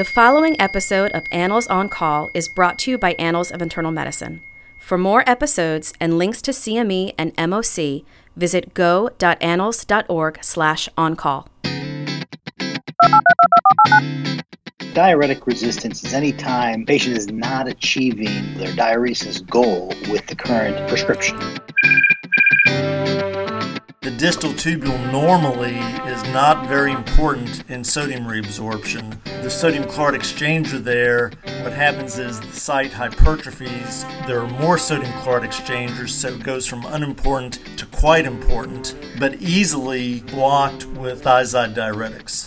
The following episode of Annals on Call is brought to you by Annals of Internal Medicine. For more episodes and links to CME and MOC, visit go.annals.org slash on-call. Diuretic resistance is any time patient is not achieving their diuresis goal with the current prescription. Distal tubule normally is not very important in sodium reabsorption. The sodium chloride exchanger there, what happens is the site hypertrophies. There are more sodium chloride exchangers, so it goes from unimportant to quite important, but easily blocked with thiazide diuretics.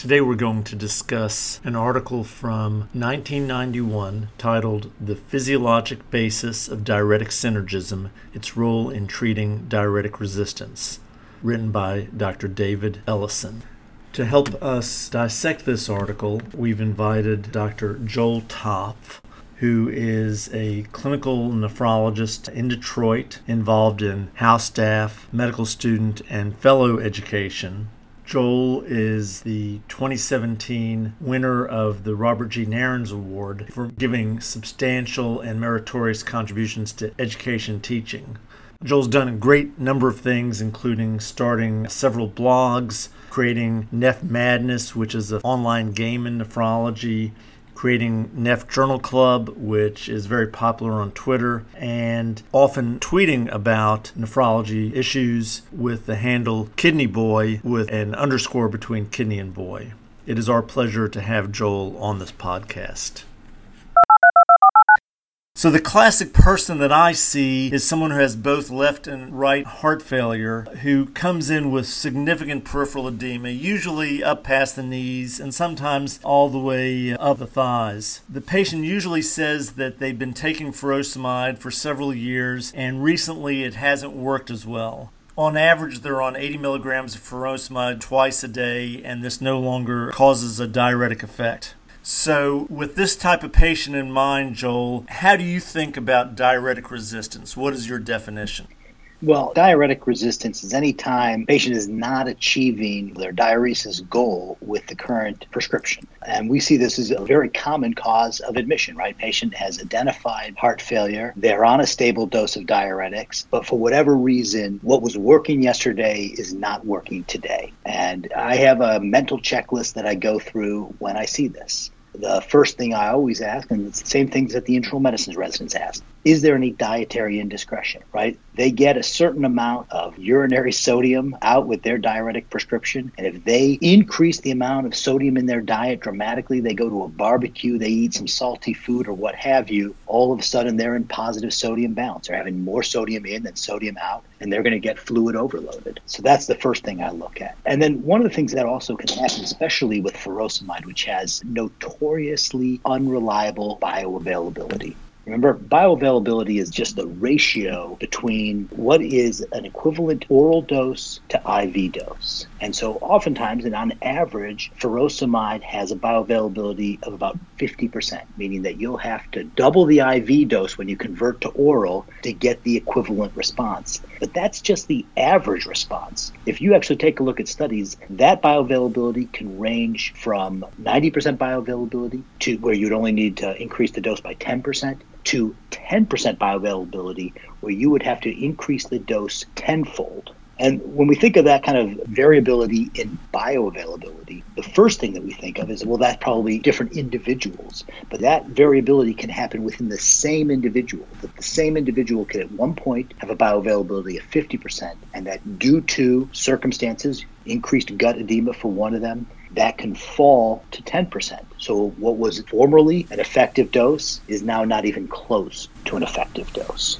Today we're going to discuss an article from 1991 titled The Physiologic Basis of Diuretic Synergism Its Role in Treating Diuretic Resistance, written by Dr. David Ellison. To help us dissect this article, we've invited Dr. Joel Topf, who is a clinical nephrologist in Detroit involved in house staff, medical student, and fellow education Joel is the 2017 winner of the Robert G. Narins Award for giving substantial and meritorious contributions to education teaching. Joel's done a great number of things, including starting several blogs, creating Neph Madness, which is an online game in nephrology, creating Neph Journal Club, which is very popular on Twitter, and often tweeting about nephrology issues with the handle Kidney Boy with an underscore between kidney and boy. It is our pleasure to have Joel on this podcast. So, the classic person that I see is someone who has both left and right heart failure, who comes in with significant peripheral edema, usually up past the knees and sometimes all the way up the thighs. The patient usually says that they've been taking furosemide for several years and recently it hasn't worked as well. On average, they're on 80 milligrams of furosemide twice a day, and this no longer causes a diuretic effect. So, with this type of patient in mind, Joel, how do you think about diuretic resistance? What is your definition? Well, diuretic resistance is any time patient is not achieving their diuresis goal with the current prescription. And we see this as a very common cause of admission, right? Patient has identified heart failure. They're on a stable dose of diuretics, but for whatever reason, what was working yesterday is not working today. And I have a mental checklist that I go through when I see this the first thing I always ask, and it's the same things that the internal medicine residents ask, is there any dietary indiscretion, right? They get a certain amount of urinary sodium out with their diuretic prescription. And if they increase the amount of sodium in their diet dramatically, they go to a barbecue, they eat some salty food or what have you, all of a sudden they're in positive sodium balance. They're having more sodium in than sodium out, and they're going to get fluid overloaded. So that's the first thing I look at. And then one of the things that also can happen, especially with furosemide, which has notoriously unreliable bioavailability. Remember, bioavailability is just the ratio between what is an equivalent oral dose to IV dose. And so, oftentimes, and on average, furosemide has a bioavailability of about 50%, meaning that you'll have to double the IV dose when you convert to oral to get the equivalent response. But that's just the average response. If you actually take a look at studies, that bioavailability can range from 90% bioavailability to where you'd only need to increase the dose by 10% to 10% bioavailability, where you would have to increase the dose tenfold. And when we think of that kind of variability in bioavailability, the first thing that we think of is, well, that's probably different individuals. But that variability can happen within the same individual. That the same individual could at one point have a bioavailability of 50%, and that due to circumstances, increased gut edema for one of them, that can fall to 10%. So, what was formerly an effective dose is now not even close to an effective dose.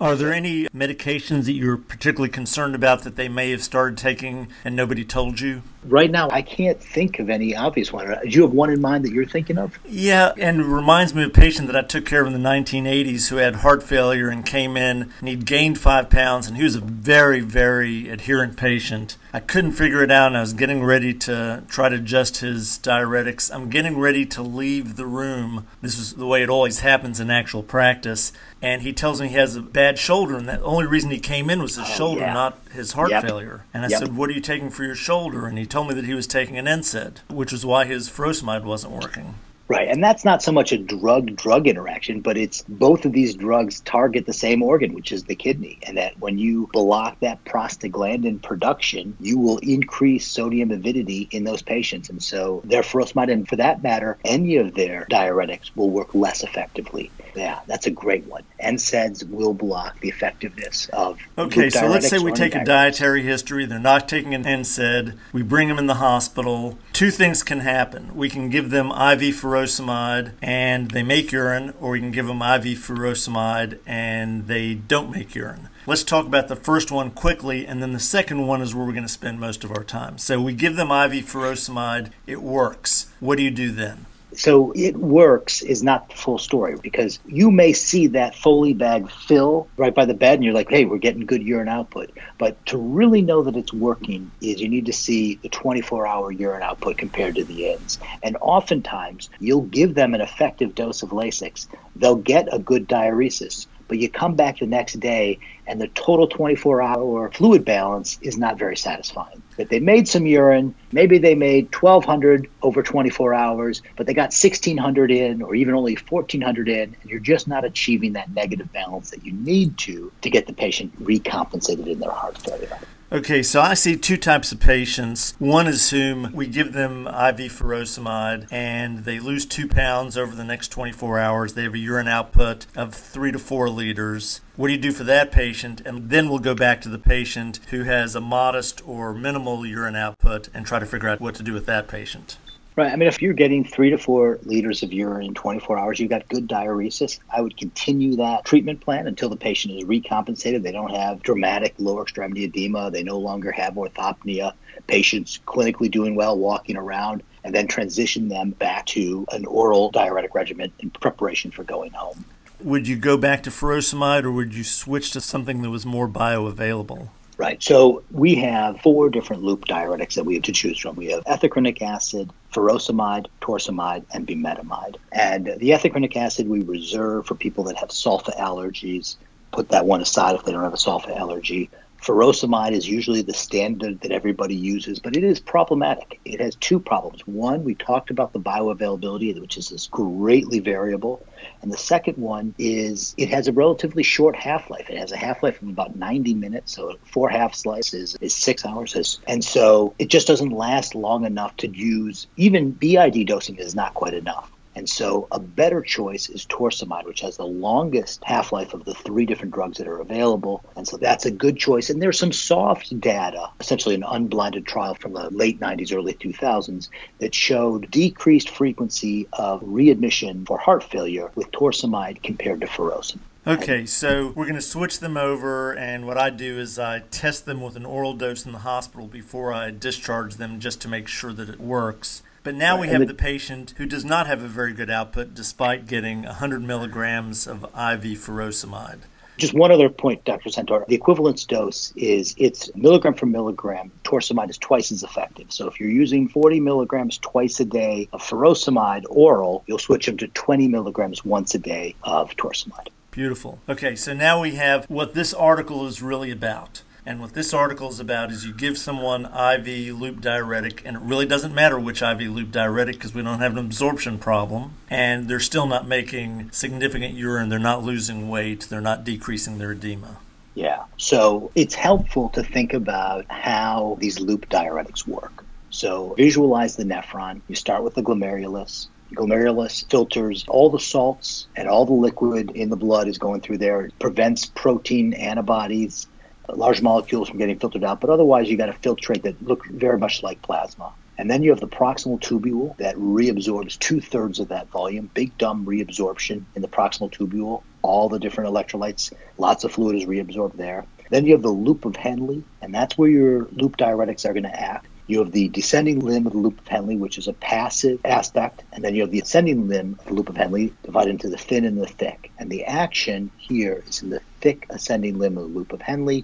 Are there any medications that you're particularly concerned about that they may have started taking and nobody told you? Right now, I can't think of any obvious one. Do you have one in mind that you're thinking of? Yeah, and it reminds me of a patient that I took care of in the 1980s who had heart failure and came in and he'd gained five pounds and he was a very, very adherent patient. I couldn't figure it out and I was getting ready to try to adjust his diuretics. I'm getting ready to leave the room. This is the way it always happens in actual practice. And he tells me he has a bad shoulder, and the only reason he came in was his oh, shoulder, yeah. not his heart yep. failure. And I yep. said, What are you taking for your shoulder? And he told me that he was taking an NSAID, which is why his furosemide wasn't working. Right. And that's not so much a drug drug interaction, but it's both of these drugs target the same organ, which is the kidney. And that when you block that prostaglandin production, you will increase sodium avidity in those patients. And so their furosemide, and for that matter, any of their diuretics will work less effectively. Yeah, that's a great one. NSAIDs will block the effectiveness of. Okay, so let's say we take a dietary history. They're not taking an NSAID. We bring them in the hospital. Two things can happen. We can give them IV furosemide and they make urine, or we can give them IV furosemide and they don't make urine. Let's talk about the first one quickly, and then the second one is where we're going to spend most of our time. So we give them IV furosemide, it works. What do you do then? So it works is not the full story because you may see that Foley bag fill right by the bed and you're like, hey, we're getting good urine output. But to really know that it's working is you need to see the 24 hour urine output compared to the ends. And oftentimes you'll give them an effective dose of Lasix. They'll get a good diuresis but you come back the next day and the total 24 hour fluid balance is not very satisfying. That they made some urine, maybe they made 1200 over 24 hours, but they got 1600 in or even only 1400 in, and you're just not achieving that negative balance that you need to to get the patient recompensated in their heart failure. Okay, so I see two types of patients. One is whom we give them IV furosemide and they lose two pounds over the next 24 hours. They have a urine output of three to four liters. What do you do for that patient? And then we'll go back to the patient who has a modest or minimal urine output and try to figure out what to do with that patient. Right. I mean, if you're getting three to four liters of urine in 24 hours, you've got good diuresis. I would continue that treatment plan until the patient is recompensated. They don't have dramatic lower extremity edema. They no longer have orthopnea. Patients clinically doing well, walking around, and then transition them back to an oral diuretic regimen in preparation for going home. Would you go back to furosemide or would you switch to something that was more bioavailable? Right. So we have four different loop diuretics that we have to choose from. We have ethacrynic acid, furosemide, torsemide, and bumetanide. And the ethacrynic acid we reserve for people that have sulfa allergies. Put that one aside if they don't have a sulfa allergy. Furosemide is usually the standard that everybody uses, but it is problematic. It has two problems. One, we talked about the bioavailability, which is greatly variable. And the second one is it has a relatively short half life. It has a half life of about 90 minutes. So four half lives is six hours. And so it just doesn't last long enough to use. Even BID dosing is not quite enough. And so a better choice is torsemide, which has the longest half life of the three different drugs that are available. And so that's a good choice. And there's some soft data, essentially an unblinded trial from the late 90s, early 2000s, that showed decreased frequency of readmission for heart failure with torsemide compared to furosemide. Okay, so we're going to switch them over, and what I do is I test them with an oral dose in the hospital before I discharge them just to make sure that it works. But now right. we have the, the, patient who does not have a very good output despite getting 100 milligrams of IV furosemide. Just one other point, Dr. Centor. The equivalence dose is it's milligram for milligram. Torsemide is twice as effective. So if you're using 40 milligrams twice a day of furosemide oral, you'll switch them to 20 milligrams once a day of torsemide. Beautiful. Okay, so now we have what this article is really about. And what this article is about is you give someone IV loop diuretic, and it really doesn't matter which IV loop diuretic because we don't have an absorption problem, and they're still not making significant urine, they're not losing weight, they're not decreasing their edema. Yeah. So it's helpful to think about how these loop diuretics work. So visualize the nephron. You start with the glomerulus. Glomerulus filters all the salts and all the liquid in the blood is going through there. It prevents protein antibodies large molecules from getting filtered out, but otherwise you got a filtrate that looks very much like plasma. And then you have the proximal tubule that reabsorbs two thirds of that volume, big dumb reabsorption in the proximal tubule, all the different electrolytes, lots of fluid is reabsorbed there. Then you have the loop of Henle, and that's where your loop diuretics are going to act. You have the descending limb of the loop of Henle, which is a passive aspect, and then you have the ascending limb of the loop of Henle divided into the thin and the thick. And the action here is in the thick ascending limb of the loop of Henle.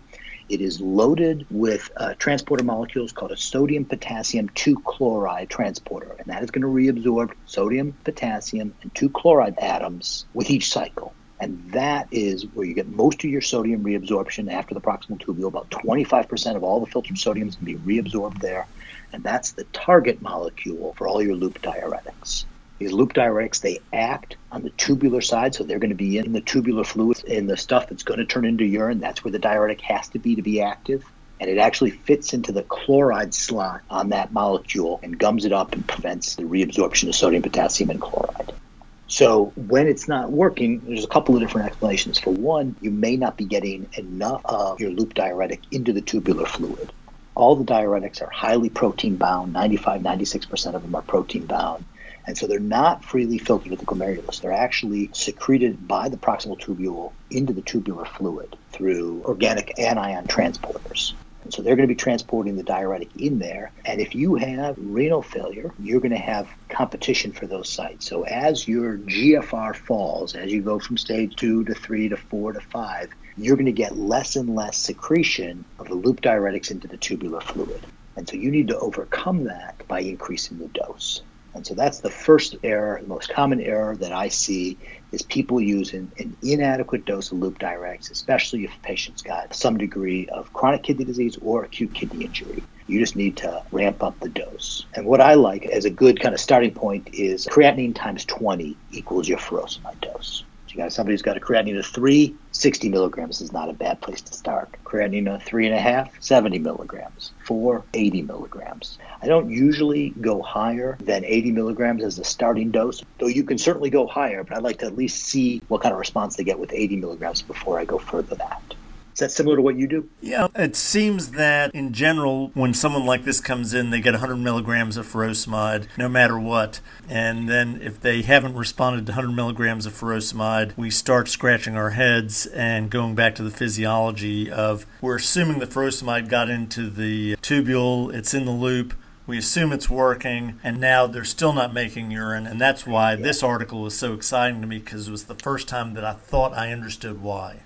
It is loaded with uh, transporter molecules called a sodium potassium 2 chloride transporter, and that is going to reabsorb sodium, potassium, and 2 chloride atoms with each cycle. And that is where you get most of your sodium reabsorption after the proximal tubule. About 25% of all the filtered sodium is going to be reabsorbed there. And that's the target molecule for all your loop diuretics. These loop diuretics, they act on the tubular side, so they're going to be in the tubular fluid, in the stuff that's going to turn into urine. That's where the diuretic has to be to be active. And it actually fits into the chloride slot on that molecule and gums it up and prevents the reabsorption of sodium, potassium, and chloride. So when it's not working, there's a couple of different explanations. For one, you may not be getting enough of your loop diuretic into the tubular fluid. All the diuretics are highly protein bound, 95, 96% of them are protein bound. And so they're not freely filtered with the glomerulus. They're actually secreted by the proximal tubule into the tubular fluid through organic anion transporters. And so they're going to be transporting the diuretic in there. And if you have renal failure, you're going to have competition for those sites. So as your GFR falls, as you go from stage two to three to four to five, you're going to get less and less secretion of the loop diuretics into the tubular fluid. And so you need to overcome that by increasing the dose. And so that's the first error, the most common error that I see is people using an inadequate dose of loop diuretics, especially if a patient's got some degree of chronic kidney disease or acute kidney injury. You just need to ramp up the dose. And what I like as a good kind of starting point is creatinine times 20 equals your furosemide dose you got somebody who's got a creatinine of three, 60 milligrams is not a bad place to start. Creatinine of three and a half, 70 milligrams. Four, 80 milligrams. I don't usually go higher than 80 milligrams as a starting dose, though you can certainly go higher, but I'd like to at least see what kind of response they get with 80 milligrams before I go further than that. Is that similar to what you do? Yeah, it seems that in general, when someone like this comes in, they get 100 milligrams of furosemide no matter what. And then if they haven't responded to 100 milligrams of furosemide, we start scratching our heads and going back to the physiology of we're assuming the furosemide got into the tubule, it's in the loop. We assume it's working, and now they're still not making urine. And that's why this article was so exciting to me because it was the first time that I thought I understood why.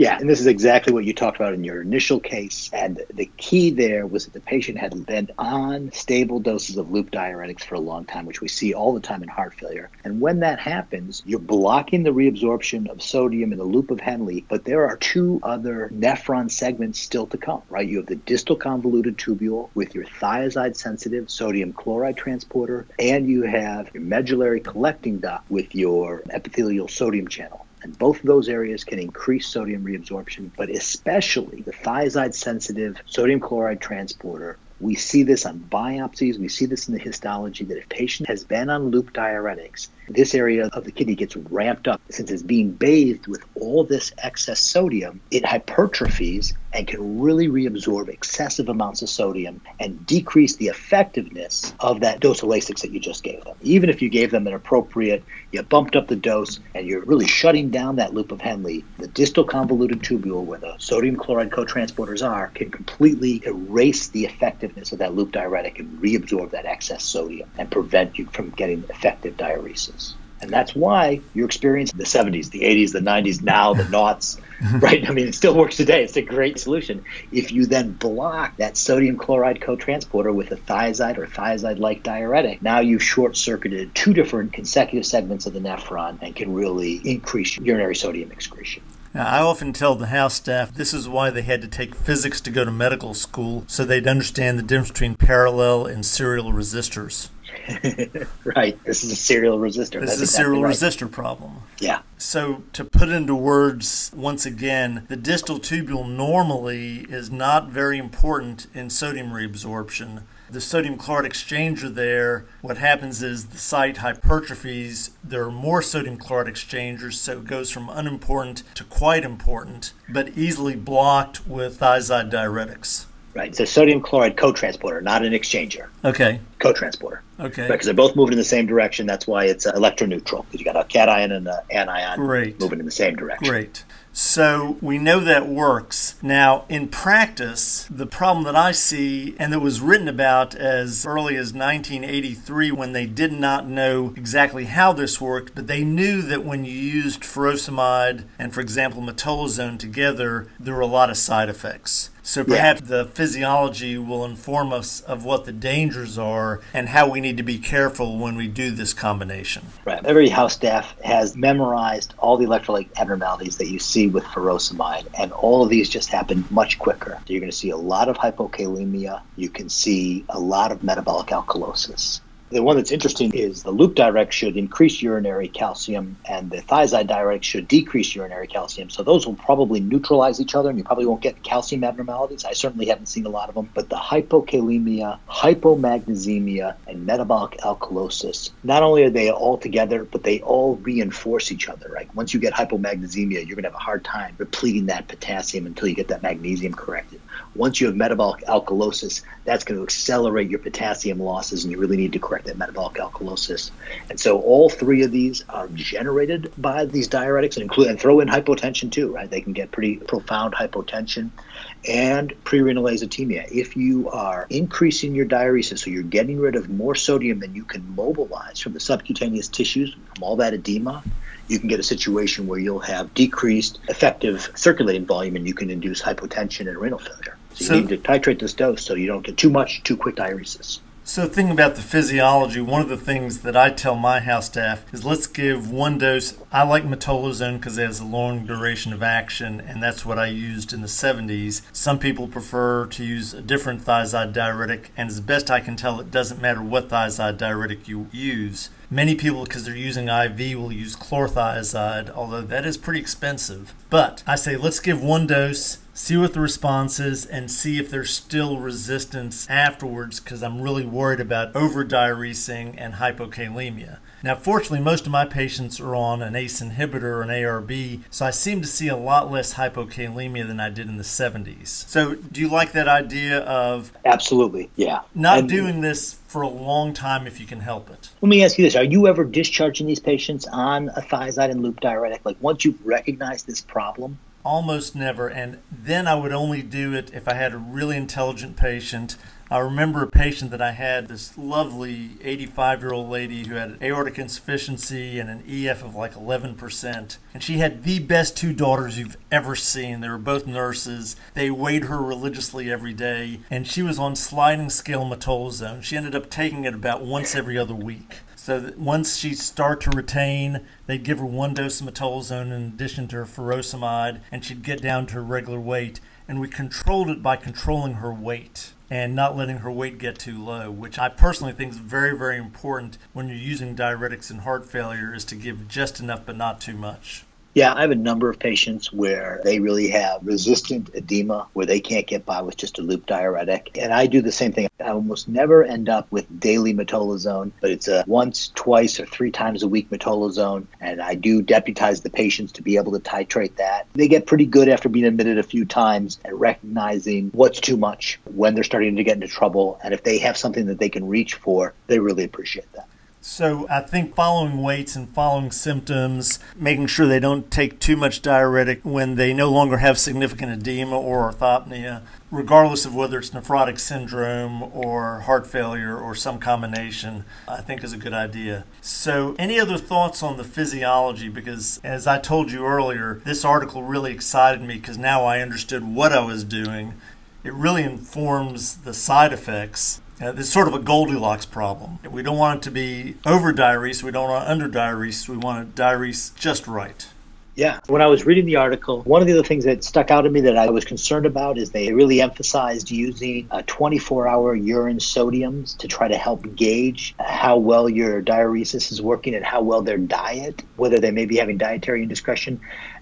Yeah, and this is exactly what you talked about in your initial case. And the key there was that the patient had been on stable doses of loop diuretics for a long time, which we see all the time in heart failure. And when that happens, you're blocking the reabsorption of sodium in the loop of Henle, but there are two other nephron segments still to come, right? You have the distal convoluted tubule with your thiazide sensitive sodium chloride transporter, and you have your medullary collecting duct with your epithelial sodium channel. And both of those areas can increase sodium reabsorption, but especially the thiazide sensitive sodium chloride transporter we see this on biopsies. We see this in the histology that if patient has been on loop diuretics, this area of the kidney gets ramped up. Since it's being bathed with all this excess sodium, it hypertrophies and can really reabsorb excessive amounts of sodium and decrease the effectiveness of that dose of Lasix that you just gave them. Even if you gave them an appropriate, you bumped up the dose and you're really shutting down that loop of Henle, the distal convoluted tubule where the sodium chloride cotransporters are can completely erase the effectiveness of that loop diuretic and reabsorb that excess sodium and prevent you from getting effective diuresis. And that's why you experience the 70s, the 80s, the 90s, now the noughts, right? I mean, it still works today. It's a great solution. If you then block that sodium chloride cotransporter with a thiazide or thiazide like diuretic, now you've short circuited two different consecutive segments of the nephron and can really increase urinary sodium excretion. Now, I often tell the house staff this is why they had to take physics to go to medical school so they'd understand the difference between parallel and serial resistors. right. This is a serial resistor. This That's is a exactly serial right. resistor problem. Yeah. So, to put into words once again, the distal tubule normally is not very important in sodium reabsorption. The sodium chloride exchanger there, what happens is the site hypertrophies. There are more sodium chloride exchangers, so it goes from unimportant to quite important, but easily blocked with thiazide diuretics. Right. It's a sodium chloride co-transporter, not an exchanger. Okay. Co-transporter. Okay. Because they're both moving in the same direction. That's why it's uh, electroneutral. Because you got a cation and an anion Great. moving in the same direction. Great. So we know that works. Now, in practice, the problem that I see, and that was written about as early as 1983 when they did not know exactly how this worked, but they knew that when you used furosemide and, for example, metolazone together, there were a lot of side effects. So perhaps yeah. the physiology will inform us of what the dangers are and how we need to be careful when we do this combination. Right. Every house staff has memorized all the electrolyte abnormalities that you see with furosemide, and all of these just happen much quicker. You're going to see a lot of hypokalemia. You can see a lot of metabolic alkalosis. The one that's interesting is the loop diuretic should increase urinary calcium and the thiazide diuretic should decrease urinary calcium. So those will probably neutralize each other and you probably won't get calcium abnormalities. I certainly haven't seen a lot of them. But the hypokalemia, hypomagnesemia, and metabolic alkalosis, not only are they all together, but they all reinforce each other. Right? Once you get hypomagnesemia, you're going to have a hard time depleting that potassium until you get that magnesium corrected. Once you have metabolic alkalosis, that's going to accelerate your potassium losses and you really need to correct that metabolic alkalosis. And so all three of these are generated by these diuretics and include and throw in hypotension too, right? They can get pretty profound hypotension and prerenal azotemia. If you are increasing your diuresis, so you're getting rid of more sodium than you can mobilize from the subcutaneous tissues, from all that edema, you can get a situation where you'll have decreased effective circulating volume and you can induce hypotension and renal failure. So you need to titrate this dose so you don't get too much, too quick diuresis. So, thinking about the physiology, one of the things that I tell my house staff is let's give one dose. I like metolazone because it has a long duration of action, and that's what I used in the 70s. Some people prefer to use a different thiazide diuretic, and as best I can tell, it doesn't matter what thiazide diuretic you use. Many people, because they're using IV, will use chlorothiazide, although that is pretty expensive. But I say let's give one dose see what the response is and see if there's still resistance afterwards because I'm really worried about overdiuresing and hypokalemia. Now, fortunately, most of my patients are on an ACE inhibitor or an ARB, so I seem to see a lot less hypokalemia than I did in the 70s. So, do you like that idea of absolutely, yeah, not and, doing this for a long time if you can help it? Let me ask you this: Are you ever discharging these patients on a thiazide and loop diuretic? Like once you've recognized this problem, almost never. And then I would only do it if I had a really intelligent patient. I remember a patient that I had, this lovely 85 year old lady who had aortic insufficiency and an EF of like 11%. And she had the best two daughters you've ever seen. They were both nurses. They weighed her religiously every day. And she was on sliding scale metolazone. She ended up taking it about once every other week. So once she start to retain, they'd give her one dose of metolazone in addition to her furosemide, and she'd get down to her regular weight. And we controlled it by controlling her weight and not letting her weight get too low, which I personally think is very, very important when you're using diuretics in heart failure, is to give just enough but not too much. Yeah, I have a number of patients where they really have resistant edema where they can't get by with just a loop diuretic. And I do the same thing. I almost never end up with daily metolazone, but it's a once, twice, or three times a week metolazone. And I do deputize the patients to be able to titrate that. They get pretty good after being admitted a few times at recognizing what's too much when they're starting to get into trouble. And if they have something that they can reach for, they really appreciate that. So I think following weights and following symptoms, making sure they don't take too much diuretic when they no longer have significant edema or orthopnea, regardless of whether it's nephrotic syndrome or heart failure or some combination, I think is a good idea. So, any other thoughts on the physiology? Because as I told you earlier, this article really excited me because now I understood what I was doing. It really informs the side effects uh, it's sort of a Goldilocks problem. We don't want it to be over diurese. We don't want under diurese. We want it diurese just right. Yeah. When I was reading the article, one of the other things that stuck out to me that I was concerned about is they really emphasized using 24 hour urine sodiums to try to help gauge how well your diuresis is working and how well their diet, whether they may be having dietary indiscretion.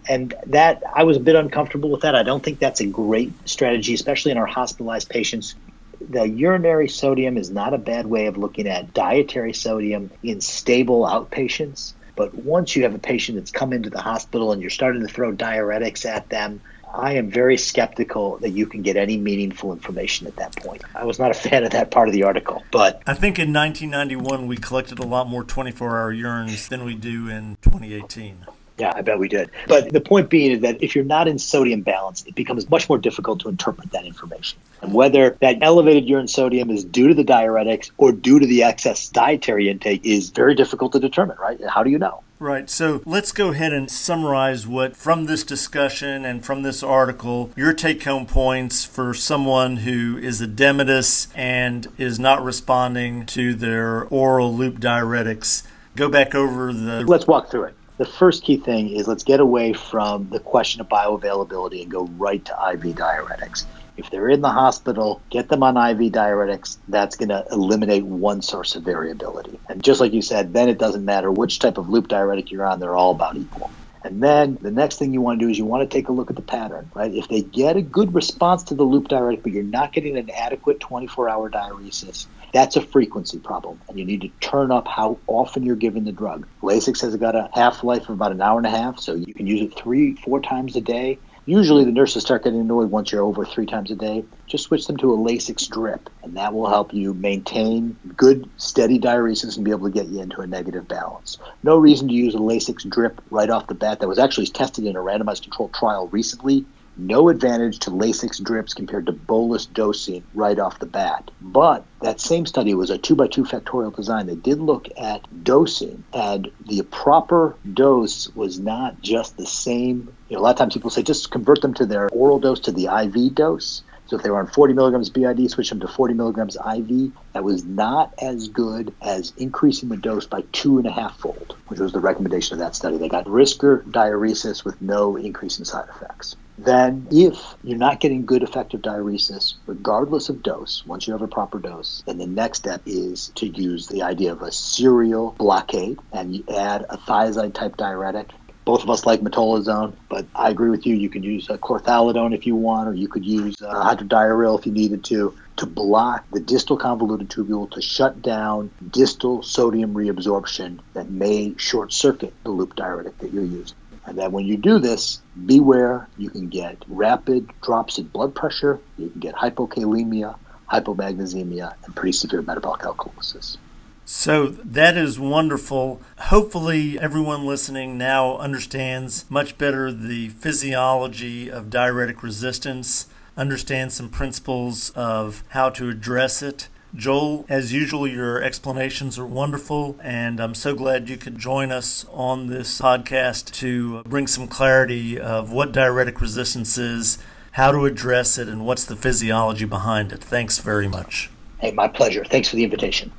And that I was a bit uncomfortable with that. I don't think that's a great strategy, especially in our hospitalized patients the urinary sodium is not a bad way of looking at dietary sodium in stable outpatients. But once you have a patient that's come into the hospital and you're starting to throw diuretics at them, I am very skeptical that you can get any meaningful information at that point. I was not a fan of that part of the article, but I think in 1991 we collected a lot more 24-hour urines than we do in 2018. Yeah, I bet we did. But the point being is that if you're not in sodium balance, it becomes much more difficult to interpret that information. And whether that elevated urine sodium is due to the diuretics or due to the excess dietary intake is very difficult to determine, right? How do you know? Right. So let's go ahead and summarize what, from this discussion and from this article, your take home points for someone who is edematous and is not responding to their oral loop diuretics. Go back over the. Let's walk through it the first key thing is let's get away from the question of bioavailability and go right to IV diuretics. If they're in the hospital, get them on IV diuretics. That's going to eliminate one source of variability. And just like you said, then it doesn't matter which type of loop diuretic you're on, they're all about equal. And then the next thing you want to do is you want to take a look at the pattern, right? If they get a good response to the loop diuretic, but you're not getting an adequate 24 hour diuresis, that's a frequency problem, and you need to turn up how often you're giving the drug. Lasix has got a half life of about an hour and a half, so you can use it three, four times a day. Usually, the nurses start getting annoyed once you're over three times a day. Just switch them to a Lasix drip, and that will help you maintain good, steady diuresis and be able to get you into a negative balance. No reason to use a Lasix drip right off the bat. That was actually tested in a randomized controlled trial recently no advantage to Lasix drips compared to bolus dosing right off the bat. But that same study was a 2 by 2 factorial design. They did look at dosing, and the proper dose was not just the same. You know, a lot of times people say just convert them to their oral dose to the IV dose. So if they were on 40 milligrams BID, switch them to 40 milligrams IV. That was not as good as increasing the dose by two and a half fold, which was the recommendation of that study. They got brisker diuresis with no increase in side effects then if you're not getting good effective diuresis, regardless of dose, once you have a proper dose, then the next step is to use the idea of a serial blockade and you add a thiazide type diuretic. Both of us like metolazone, but I agree with you. You can use uh, a chlorthalidone if you want, or you could use uh, HydroDIURIL if you needed to, to block the distal convoluted tubule to shut down distal sodium reabsorption that may short circuit the loop diuretic that you're using. And that when you do this, beware, you can get rapid drops in blood pressure, you can get hypokalemia, hypomagnesemia, and pretty severe metabolic alkalosis. So that is wonderful. Hopefully, everyone listening now understands much better the physiology of diuretic resistance, understands some principles of how to address it, Joel, as usual, your explanations are wonderful, and I'm so glad you could join us on this podcast to bring some clarity of what diuretic resistance is, how to address it, and what's the physiology behind it. Thanks very much. Hey, my pleasure. Thanks for the invitation.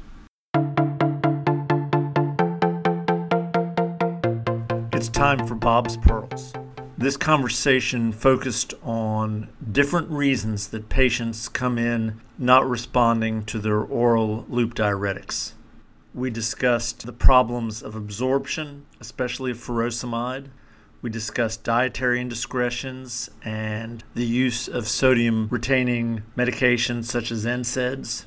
It's time for Bob's Pearls. This conversation focused on different reasons that patients come in not responding to their oral loop diuretics. We discussed the problems of absorption, especially of furosemide. We discussed dietary indiscretions and the use of sodium retaining medications such as NSAIDs.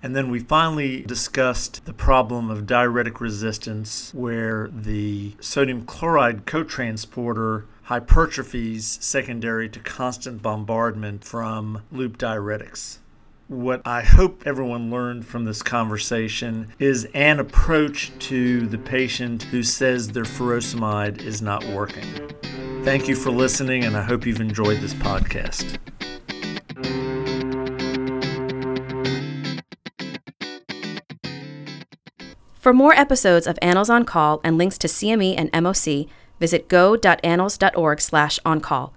And then we finally discussed the problem of diuretic resistance, where the sodium chloride cotransporter hypertrophies secondary to constant bombardment from loop diuretics. What I hope everyone learned from this conversation is an approach to the patient who says their furosemide is not working. Thank you for listening, and I hope you've enjoyed this podcast. For more episodes of Annals on Call and links to CME and MOC, visit go.annals.org slash on-call.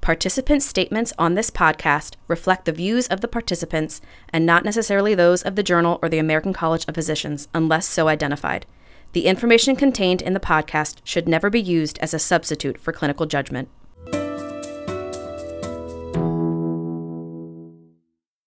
Participant statements on this podcast reflect the views of the participants and not necessarily those of the journal or the American College of Physicians, unless so identified. The information contained in the podcast should never be used as a substitute for clinical judgment.